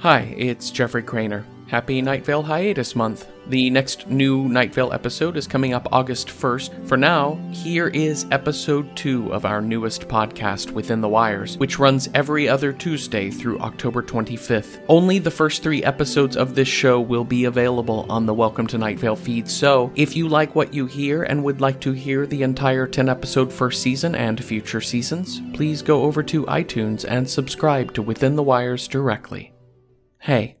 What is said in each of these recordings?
Hi, it's Jeffrey Cranor. Happy Night Vale hiatus month. The next new Night Vale episode is coming up August 1st. For now, here is episode 2 of our newest podcast, Within the Wires, which runs every other Tuesday through October 25th. Only the first three episodes of this show will be available on the Welcome to Night Vale feed, so if you like what you hear and would like to hear the entire 10 episode first season and future seasons, please go over to iTunes and subscribe to Within the Wires directly. Hey,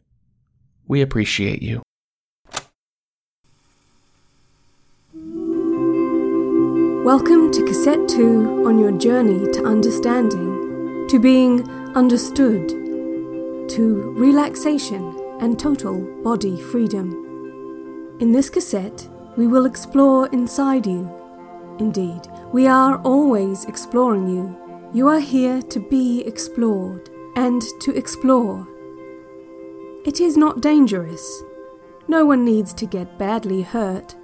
we appreciate you. Welcome to Cassette 2 on your journey to understanding, to being understood, to relaxation and total body freedom. In this cassette, we will explore inside you. Indeed, we are always exploring you. You are here to be explored and to explore. It is not dangerous. No one needs to get badly hurt.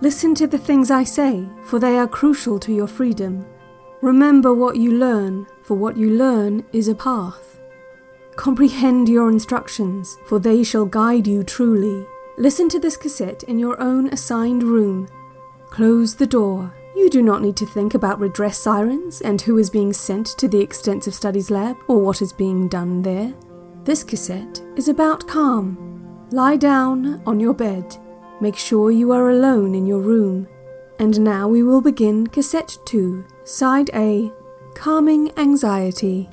Listen to the things I say, for they are crucial to your freedom. Remember what you learn, for what you learn is a path. Comprehend your instructions, for they shall guide you truly. Listen to this cassette in your own assigned room. Close the door. You do not need to think about redress sirens and who is being sent to the Extensive Studies Lab or what is being done there. This cassette is about calm. Lie down on your bed Make sure you are alone in your room. And now we will begin Cassette 2, Side A Calming Anxiety.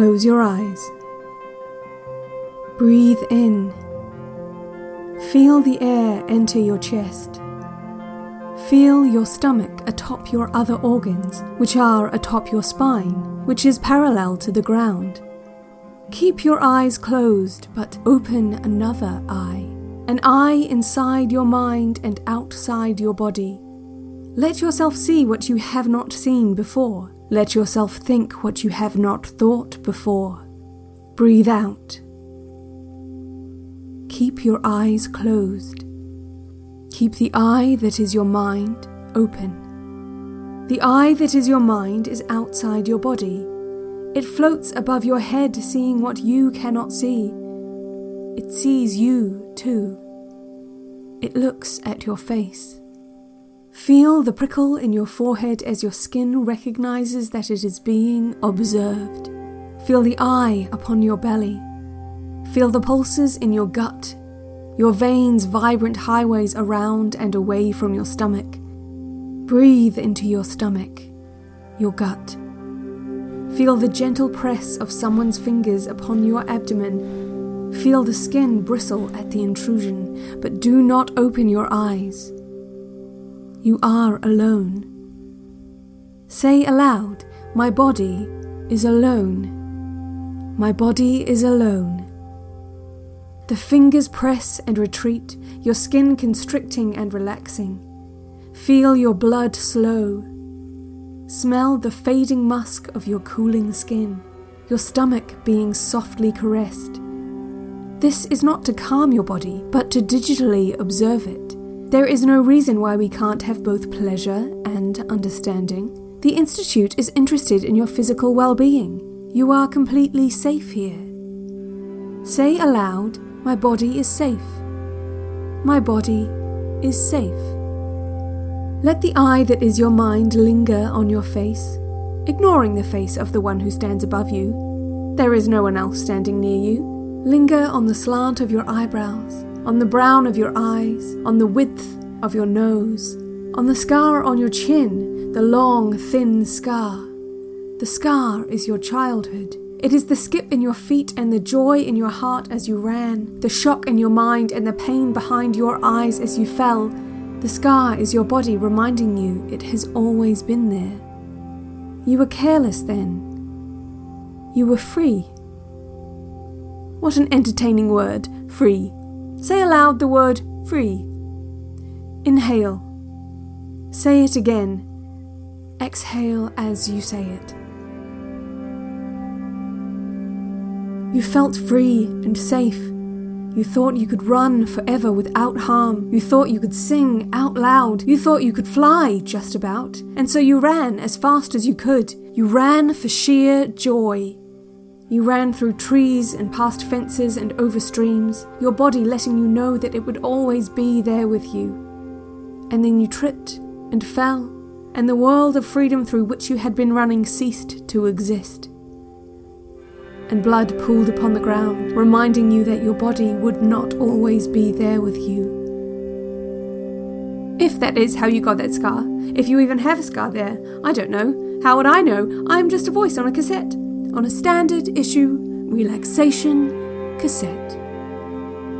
Close your eyes. Breathe in. Feel the air enter your chest. Feel your stomach atop your other organs, which are atop your spine, which is parallel to the ground. Keep your eyes closed, but open another eye, an eye inside your mind and outside your body. Let yourself see what you have not seen before. Let yourself think what you have not thought before. Breathe out. Keep your eyes closed. Keep the eye that is your mind open. The eye that is your mind is outside your body. It floats above your head, seeing what you cannot see. It sees you, too. It looks at your face. Feel the prickle in your forehead as your skin recognizes that it is being observed. Feel the eye upon your belly. Feel the pulses in your gut, your veins vibrant highways around and away from your stomach. Breathe into your stomach, your gut. Feel the gentle press of someone's fingers upon your abdomen. Feel the skin bristle at the intrusion, but do not open your eyes. You are alone. Say aloud, My body is alone. My body is alone. The fingers press and retreat, your skin constricting and relaxing. Feel your blood slow. Smell the fading musk of your cooling skin, your stomach being softly caressed. This is not to calm your body, but to digitally observe it. There is no reason why we can't have both pleasure and understanding. The Institute is interested in your physical well being. You are completely safe here. Say aloud, My body is safe. My body is safe. Let the eye that is your mind linger on your face, ignoring the face of the one who stands above you. There is no one else standing near you. Linger on the slant of your eyebrows, on the brown of your eyes, on the width of your nose, on the scar on your chin, the long, thin scar. The scar is your childhood. It is the skip in your feet and the joy in your heart as you ran, the shock in your mind and the pain behind your eyes as you fell. The scar is your body reminding you it has always been there. You were careless then. You were free. What an entertaining word, free. Say aloud the word free. Inhale. Say it again. Exhale as you say it. You felt free and safe. You thought you could run forever without harm. You thought you could sing out loud. You thought you could fly, just about. And so you ran as fast as you could. You ran for sheer joy. You ran through trees and past fences and over streams, your body letting you know that it would always be there with you. And then you tripped and fell, and the world of freedom through which you had been running ceased to exist. And blood pooled upon the ground, reminding you that your body would not always be there with you. If that is how you got that scar, if you even have a scar there, I don't know. How would I know? I am just a voice on a cassette on a standard issue relaxation cassette.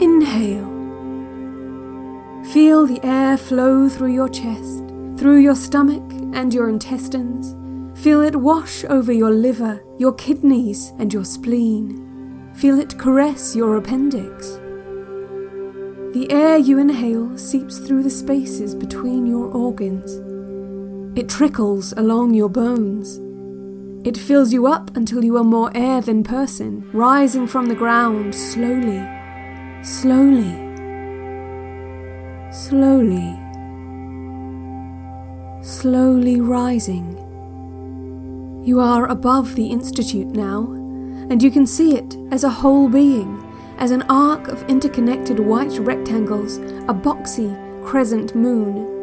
Inhale. Feel the air flow through your chest, through your stomach and your intestines. Feel it wash over your liver, your kidneys, and your spleen. Feel it caress your appendix. The air you inhale seeps through the spaces between your organs. It trickles along your bones it fills you up until you are more air than person, rising from the ground slowly, slowly, slowly, slowly rising. You are above the Institute now, and you can see it as a whole being, as an arc of interconnected white rectangles, a boxy crescent moon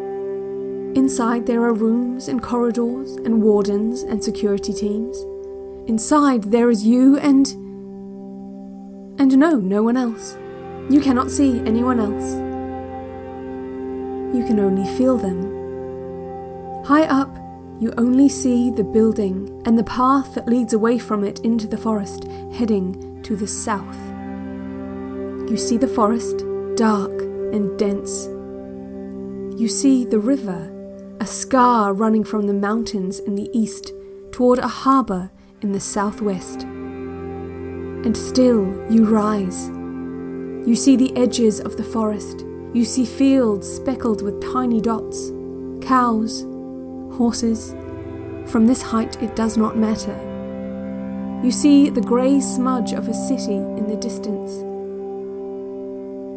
Inside, there are rooms and corridors and wardens and security teams. Inside, there is you and. and no, no one else. You cannot see anyone else. You can only feel them. High up, you only see the building and the path that leads away from it into the forest, heading to the south. You see the forest, dark and dense. You see the river a scar running from the mountains in the east toward a harbour in the southwest. And still you rise. You see the edges of the forest. You see fields speckled with tiny dots, cows, horses. From this height, it does not matter. You see the grey smudge of a city in the distance.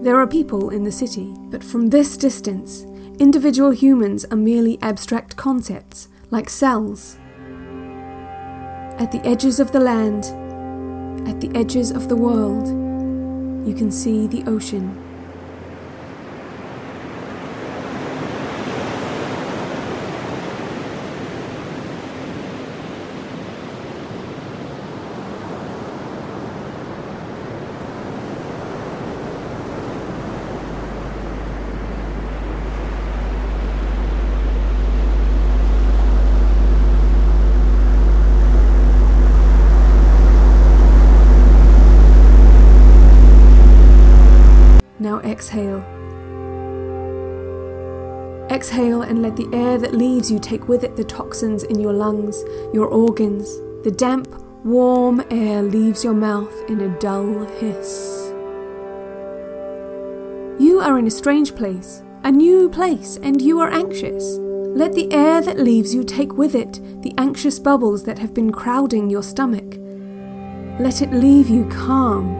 There are people in the city, but from this distance, Individual humans are merely abstract concepts, like cells. At the edges of the land, at the edges of the world, you can see the ocean. exhale. Exhale and let the air that leaves you take with it the toxins in your lungs, your organs. The damp, warm air leaves your mouth in a dull hiss. You are in a strange place, a new place, and you are anxious. Let the air that leaves you take with it the anxious bubbles that have been crowding your stomach. Let it leave you calm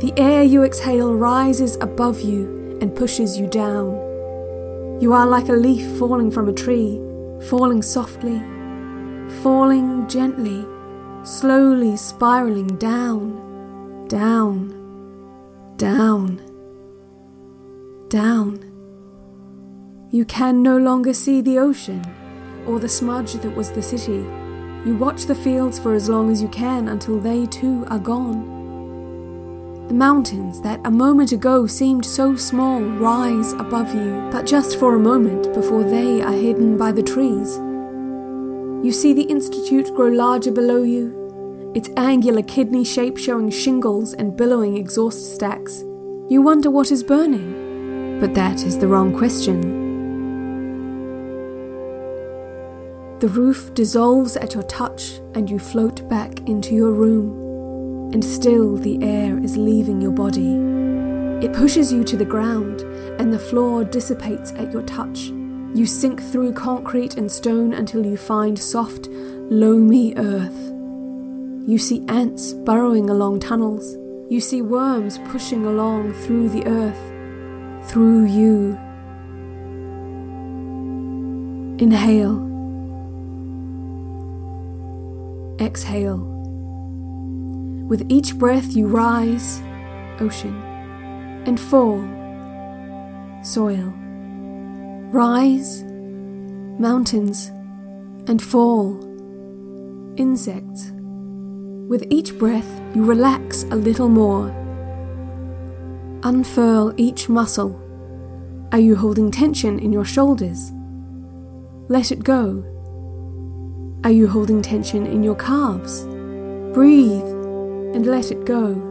the air you exhale rises above you and pushes you down. You are like a leaf falling from a tree, falling softly, falling gently, slowly spiraling down, down, down, down. You can no longer see the ocean or the smudge that was the city. You watch the fields for as long as you can until they too are gone. The mountains that a moment ago seemed so small rise above you, but just for a moment before they are hidden by the trees. You see the Institute grow larger below you, its angular kidney shape showing shingles and billowing exhaust stacks. You wonder what is burning, but that is the wrong question. The roof dissolves at your touch and you float back into your room and still the air is leaving your body. It pushes you to the ground, and the floor dissipates at your touch. You sink through concrete and stone until you find soft, loamy earth. You see ants burrowing along tunnels. You see worms pushing along through the earth, through you. Inhale. Exhale. With each breath, you rise, ocean, and fall, soil. Rise, mountains, and fall, insects. With each breath, you relax a little more. Unfurl each muscle. Are you holding tension in your shoulders? Let it go. Are you holding tension in your calves? Breathe and let it go.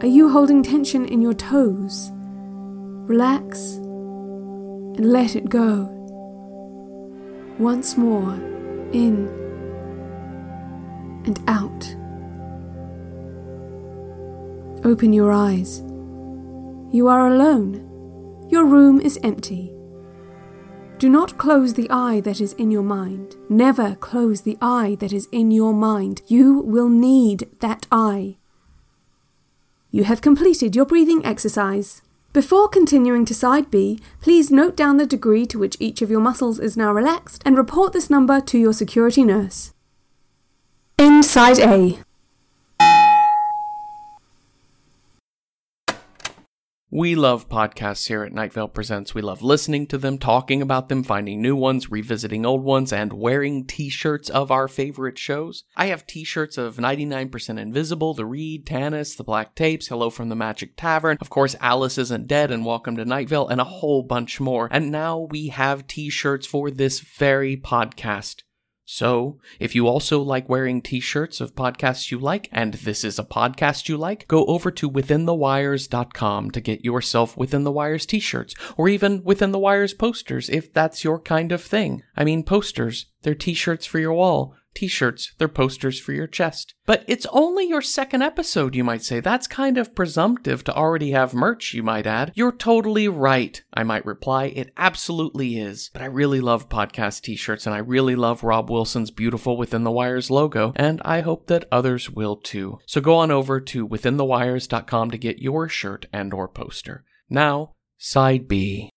Are you holding tension in your toes? Relax and let it go. Once more, in and out. Open your eyes. You are alone. Your room is empty. Do not close the eye that is in your mind. Never close the eye that is in your mind. You will need that eye. You have completed your breathing exercise. Before continuing to side B, please note down the degree to which each of your muscles is now relaxed and report this number to your security nurse. In side A. We love podcasts here at Night Vale Presents. We love listening to them, talking about them, finding new ones, revisiting old ones, and wearing t shirts of our favorite shows. I have t shirts of 99% Invisible, The Read, Tanis, The Black Tapes, Hello from the Magic Tavern, of course, Alice Isn't Dead, and Welcome to Night Vale, and a whole bunch more. And now we have t shirts for this very podcast. So, if you also like wearing t shirts of podcasts you like, and this is a podcast you like, go over to withinthewires.com to get yourself Within the Wires t shirts, or even Within the Wires posters if that's your kind of thing. I mean, posters, they're t shirts for your wall t-shirts, they're posters for your chest. But it's only your second episode, you might say. That's kind of presumptive to already have merch, you might add. You're totally right, I might reply. It absolutely is. But I really love podcast t-shirts and I really love Rob Wilson's beautiful Within the Wires logo, and I hope that others will too. So go on over to withinthewires.com to get your shirt and or poster. Now, side B.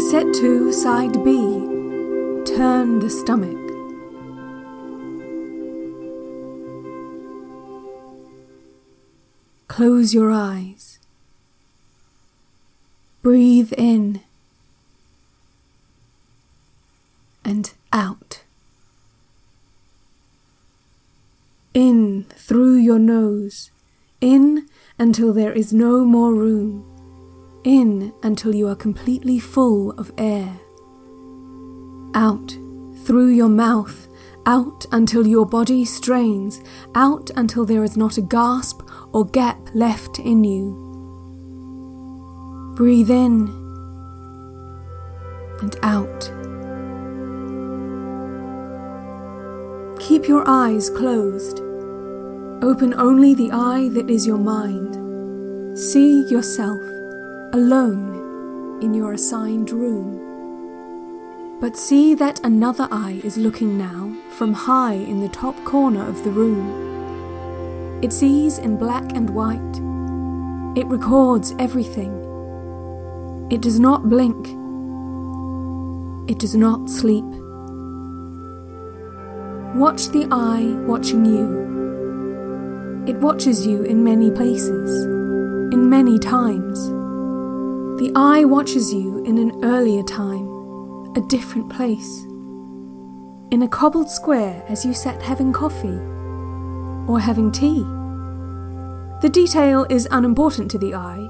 Cassette 2, Side B Turn the Stomach. Close your eyes. Breathe in and out. In through your nose, in until there is no more room in until you are completely full of air. Out through your mouth, out until your body strains, out until there is not a gasp or gap left in you. Breathe in and out. Keep your eyes closed. Open only the eye that is your mind. See yourself alone in your assigned room. But see that another eye is looking now from high in the top corner of the room. It sees in black and white. It records everything. It does not blink. It does not sleep. Watch the eye watching you. It watches you in many places, in many times. The eye watches you in an earlier time, a different place. In a cobbled square as you sat having coffee or having tea. The detail is unimportant to the eye.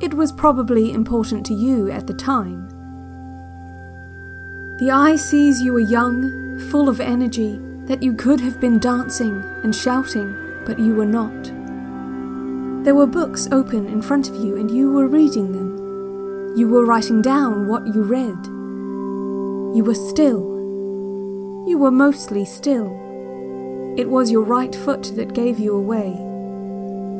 It was probably important to you at the time. The eye sees you are young, full of energy, that you could have been dancing and shouting, but you were not. There were books open in front of you and you were reading them. You were writing down what you read. You were still. You were mostly still. It was your right foot that gave you away.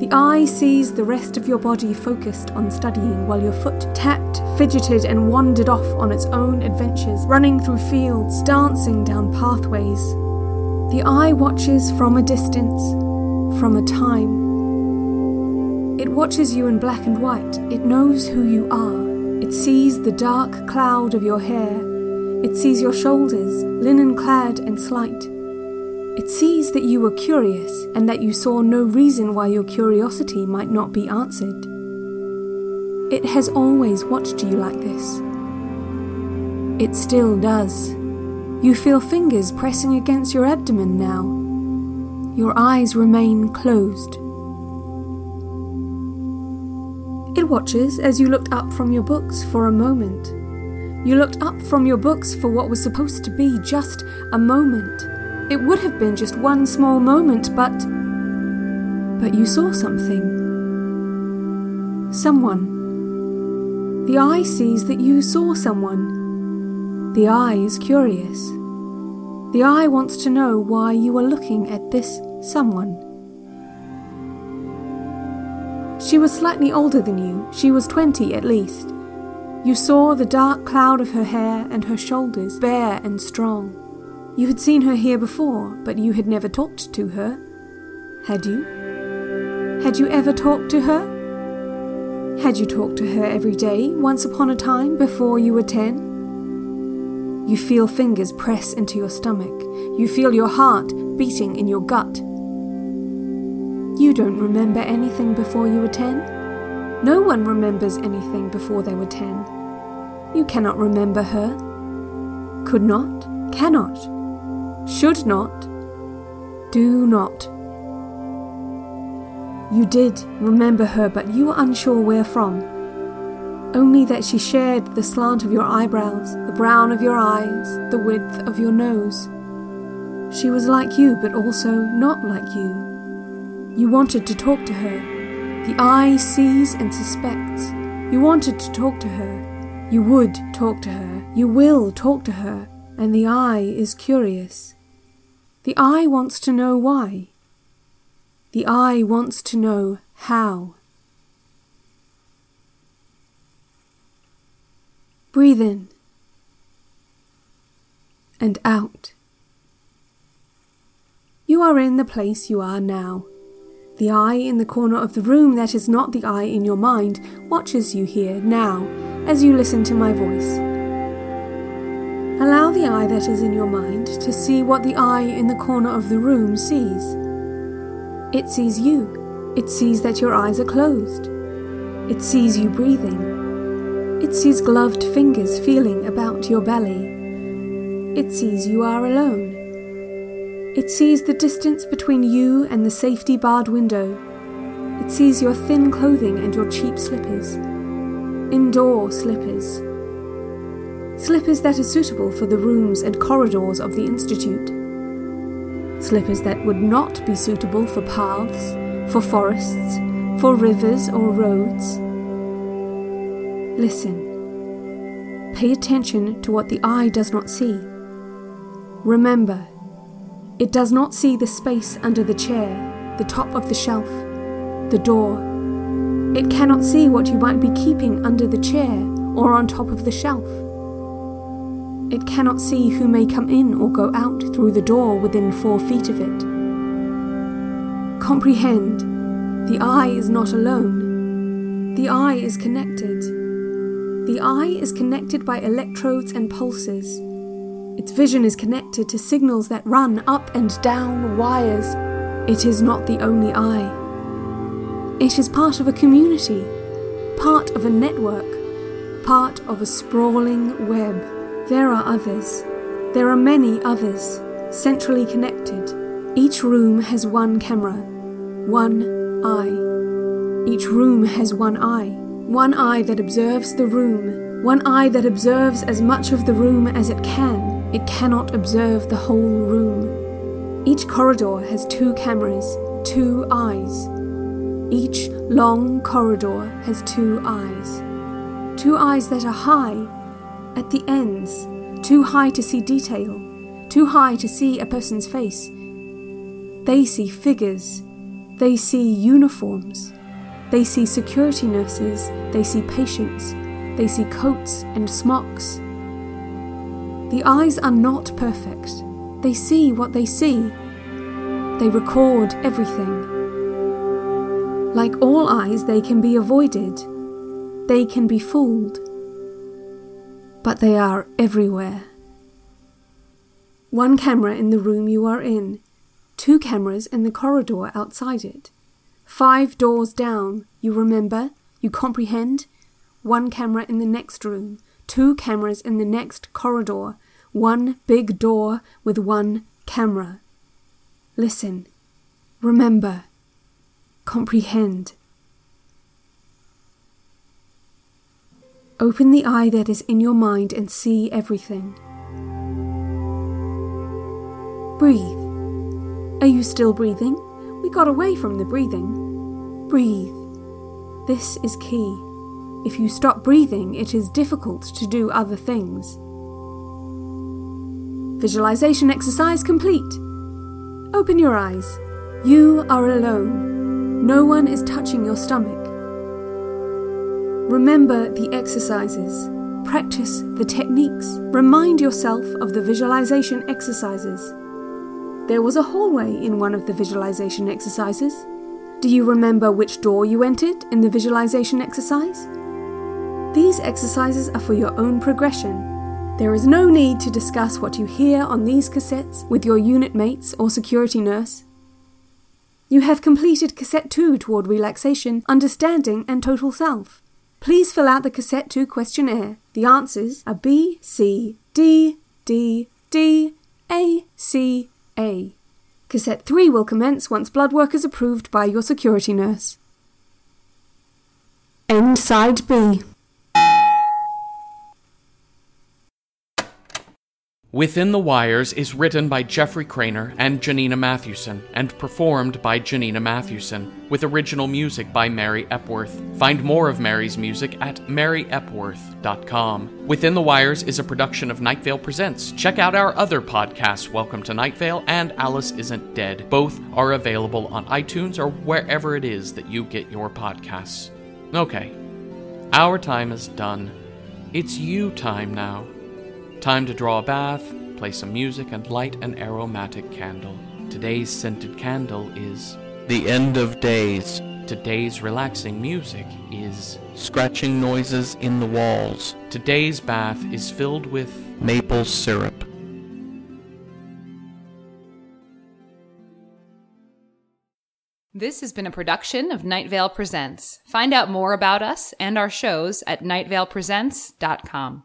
The eye sees the rest of your body focused on studying while your foot tapped, fidgeted, and wandered off on its own adventures, running through fields, dancing down pathways. The eye watches from a distance, from a time. It watches you in black and white. It knows who you are. It sees the dark cloud of your hair. It sees your shoulders, linen clad and slight. It sees that you were curious and that you saw no reason why your curiosity might not be answered. It has always watched you like this. It still does. You feel fingers pressing against your abdomen now. Your eyes remain closed. Watches as you looked up from your books for a moment. You looked up from your books for what was supposed to be just a moment. It would have been just one small moment, but. But you saw something. Someone. The eye sees that you saw someone. The eye is curious. The eye wants to know why you are looking at this someone. She was slightly older than you, she was 20 at least. You saw the dark cloud of her hair and her shoulders, bare and strong. You had seen her here before, but you had never talked to her. Had you? Had you ever talked to her? Had you talked to her every day, once upon a time, before you were ten? You feel fingers press into your stomach. You feel your heart beating in your gut. You don't remember anything before you were ten. No one remembers anything before they were ten. You cannot remember her. Could not, cannot should not, do not. You did remember her, but you were unsure where from. Only that she shared the slant of your eyebrows, the brown of your eyes, the width of your nose. She was like you, but also not like you. You wanted to talk to her. The eye sees and suspects. You wanted to talk to her. You would talk to her. You will talk to her. And the eye is curious. The eye wants to know why. The eye wants to know how. Breathe in and out. You are in the place you are now. The eye in the corner of the room that is not the eye in your mind watches you here now as you listen to my voice. Allow the eye that is in your mind to see what the eye in the corner of the room sees. It sees you. It sees that your eyes are closed. It sees you breathing. It sees gloved fingers feeling about your belly. It sees you are alone. It sees the distance between you and the safety barred window. It sees your thin clothing and your cheap slippers. Indoor slippers slippers that are suitable for the rooms and corridors of the Institute, slippers that would not be suitable for paths, for forests, for rivers or roads. Listen. Pay attention to what the eye does not see. Remember, it does not see the space under the chair, the top of the shelf, the door. It cannot see what you might be keeping under the chair or on top of the shelf. It cannot see who may come in or go out through the door within four feet of it. Comprehend, the eye is not alone. The eye is connected. The eye is connected by electrodes and pulses. Its vision is connected to signals that run up and down wires. It is not the only eye. It is part of a community, part of a network, part of a sprawling web. There are others. There are many others, centrally connected. Each room has one camera, one eye. Each room has one eye, one eye that observes the room, one eye that observes as much of the room as it can. It cannot observe the whole room. Each corridor has two cameras, two eyes. Each long corridor has two eyes. Two eyes that are high at the ends, too high to see detail, too high to see a person's face. They see figures, They see uniforms. They see security nurses. They see patients. They see coats and smocks. The eyes are not perfect. They see what they see. They record everything. Like all eyes, they can be avoided. They can be fooled. But they are everywhere. One camera in the room you are in, two cameras in the corridor outside it. Five doors down, you remember, you comprehend? One camera in the next room, two cameras in the next corridor, one big door with one camera. Listen, remember, comprehend. Open the eye that is in your mind and see everything. Breathe. Are you still breathing? We got away from the breathing. Breathe. This is key. If you stop breathing, it is difficult to do other things. Visualization exercise complete. Open your eyes. You are alone. No one is touching your stomach. Remember the exercises. Practice the techniques. Remind yourself of the visualization exercises. There was a hallway in one of the visualization exercises. Do you remember which door you entered in the visualization exercise? These exercises are for your own progression. There is no need to discuss what you hear on these cassettes with your unit mates or security nurse. You have completed cassette 2 toward relaxation, understanding, and total self. Please fill out the cassette 2 questionnaire. The answers are B, C, D, D, D, A, C, a. Cassette 3 will commence once blood work is approved by your security nurse. End side B. Within the Wires is written by Jeffrey Cranor and Janina Matthewson and performed by Janina Matthewson, with original music by Mary Epworth. Find more of Mary's music at maryepworth.com. Within the Wires is a production of Night Vale Presents. Check out our other podcasts, Welcome to Night Vale and Alice Isn't Dead. Both are available on iTunes or wherever it is that you get your podcasts. Okay, our time is done. It's you time now. Time to draw a bath, play some music, and light an aromatic candle. Today's scented candle is The End of Days. Today's relaxing music is Scratching noises in the walls. Today's bath is filled with Maple syrup. This has been a production of Night Vale Presents. Find out more about us and our shows at nightvalepresents.com.